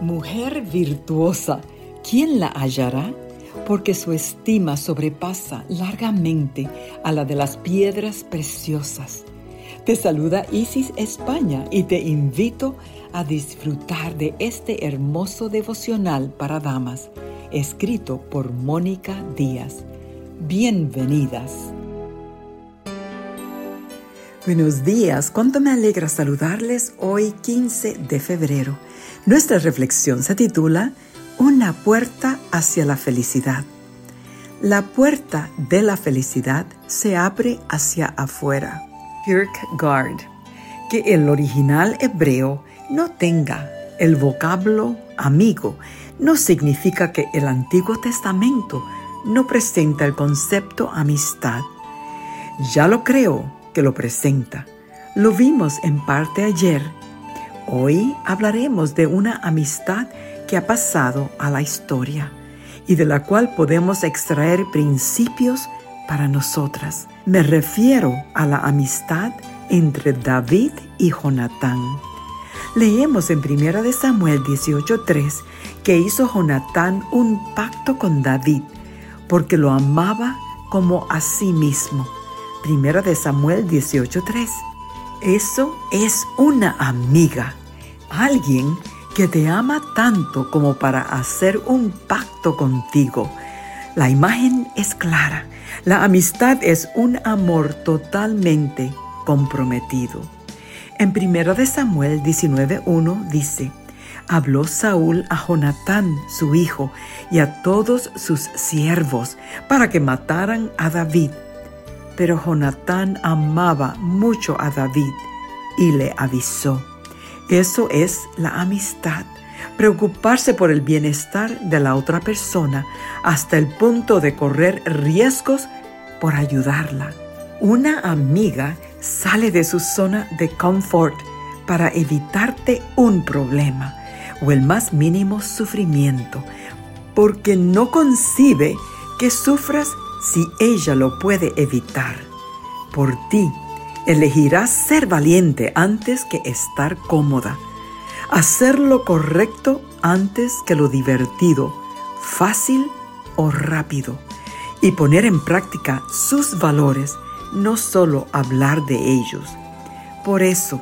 Mujer virtuosa, ¿quién la hallará? Porque su estima sobrepasa largamente a la de las piedras preciosas. Te saluda Isis España y te invito a disfrutar de este hermoso devocional para damas, escrito por Mónica Díaz. Bienvenidas. Buenos días, cuánto me alegra saludarles hoy 15 de febrero. Nuestra reflexión se titula Una puerta hacia la felicidad. La puerta de la felicidad se abre hacia afuera. Kierkegaard. Que el original hebreo no tenga el vocablo amigo no significa que el Antiguo Testamento no presenta el concepto amistad. Ya lo creo lo presenta. Lo vimos en parte ayer. Hoy hablaremos de una amistad que ha pasado a la historia y de la cual podemos extraer principios para nosotras. Me refiero a la amistad entre David y Jonatán. Leemos en 1 Samuel 18:3 que hizo Jonatán un pacto con David porque lo amaba como a sí mismo. Primera de Samuel 18:3. Eso es una amiga, alguien que te ama tanto como para hacer un pacto contigo. La imagen es clara. La amistad es un amor totalmente comprometido. En Primera de Samuel 19:1 dice: Habló Saúl a Jonatán, su hijo, y a todos sus siervos para que mataran a David pero Jonatán amaba mucho a David y le avisó. Eso es la amistad, preocuparse por el bienestar de la otra persona hasta el punto de correr riesgos por ayudarla. Una amiga sale de su zona de confort para evitarte un problema o el más mínimo sufrimiento, porque no concibe que sufras si ella lo puede evitar. Por ti, elegirás ser valiente antes que estar cómoda, hacer lo correcto antes que lo divertido, fácil o rápido, y poner en práctica sus valores, no solo hablar de ellos. Por eso,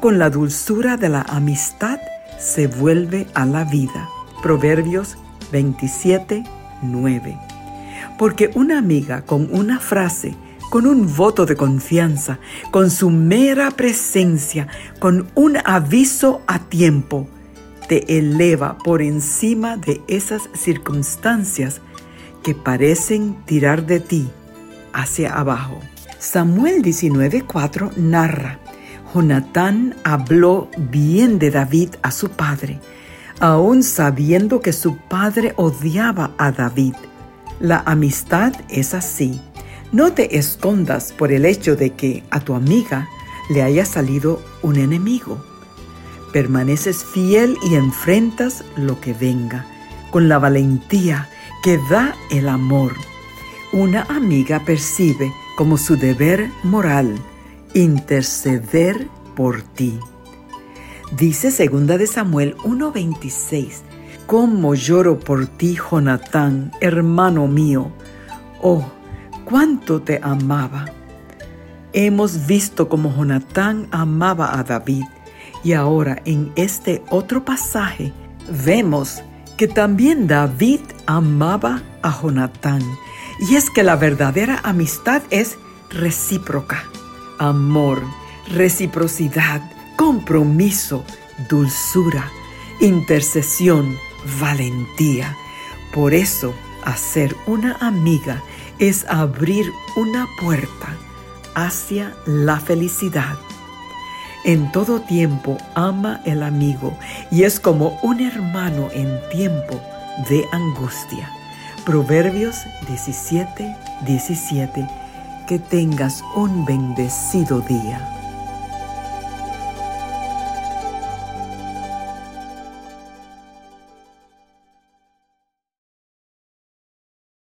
con la dulzura de la amistad se vuelve a la vida. Proverbios 27, 9 porque una amiga con una frase, con un voto de confianza, con su mera presencia, con un aviso a tiempo, te eleva por encima de esas circunstancias que parecen tirar de ti hacia abajo. Samuel 19:4 narra, Jonatán habló bien de David a su padre, aun sabiendo que su padre odiaba a David. La amistad es así. No te escondas por el hecho de que a tu amiga le haya salido un enemigo. Permaneces fiel y enfrentas lo que venga, con la valentía que da el amor. Una amiga percibe como su deber moral interceder por ti. Dice segunda de Samuel 1:26 cómo lloro por ti, Jonatán, hermano mío. Oh, cuánto te amaba. Hemos visto cómo Jonatán amaba a David y ahora en este otro pasaje vemos que también David amaba a Jonatán. Y es que la verdadera amistad es recíproca. Amor, reciprocidad, compromiso, dulzura, intercesión, valentía. Por eso, hacer una amiga es abrir una puerta hacia la felicidad. En todo tiempo ama el amigo y es como un hermano en tiempo de angustia. Proverbios 17, 17. Que tengas un bendecido día.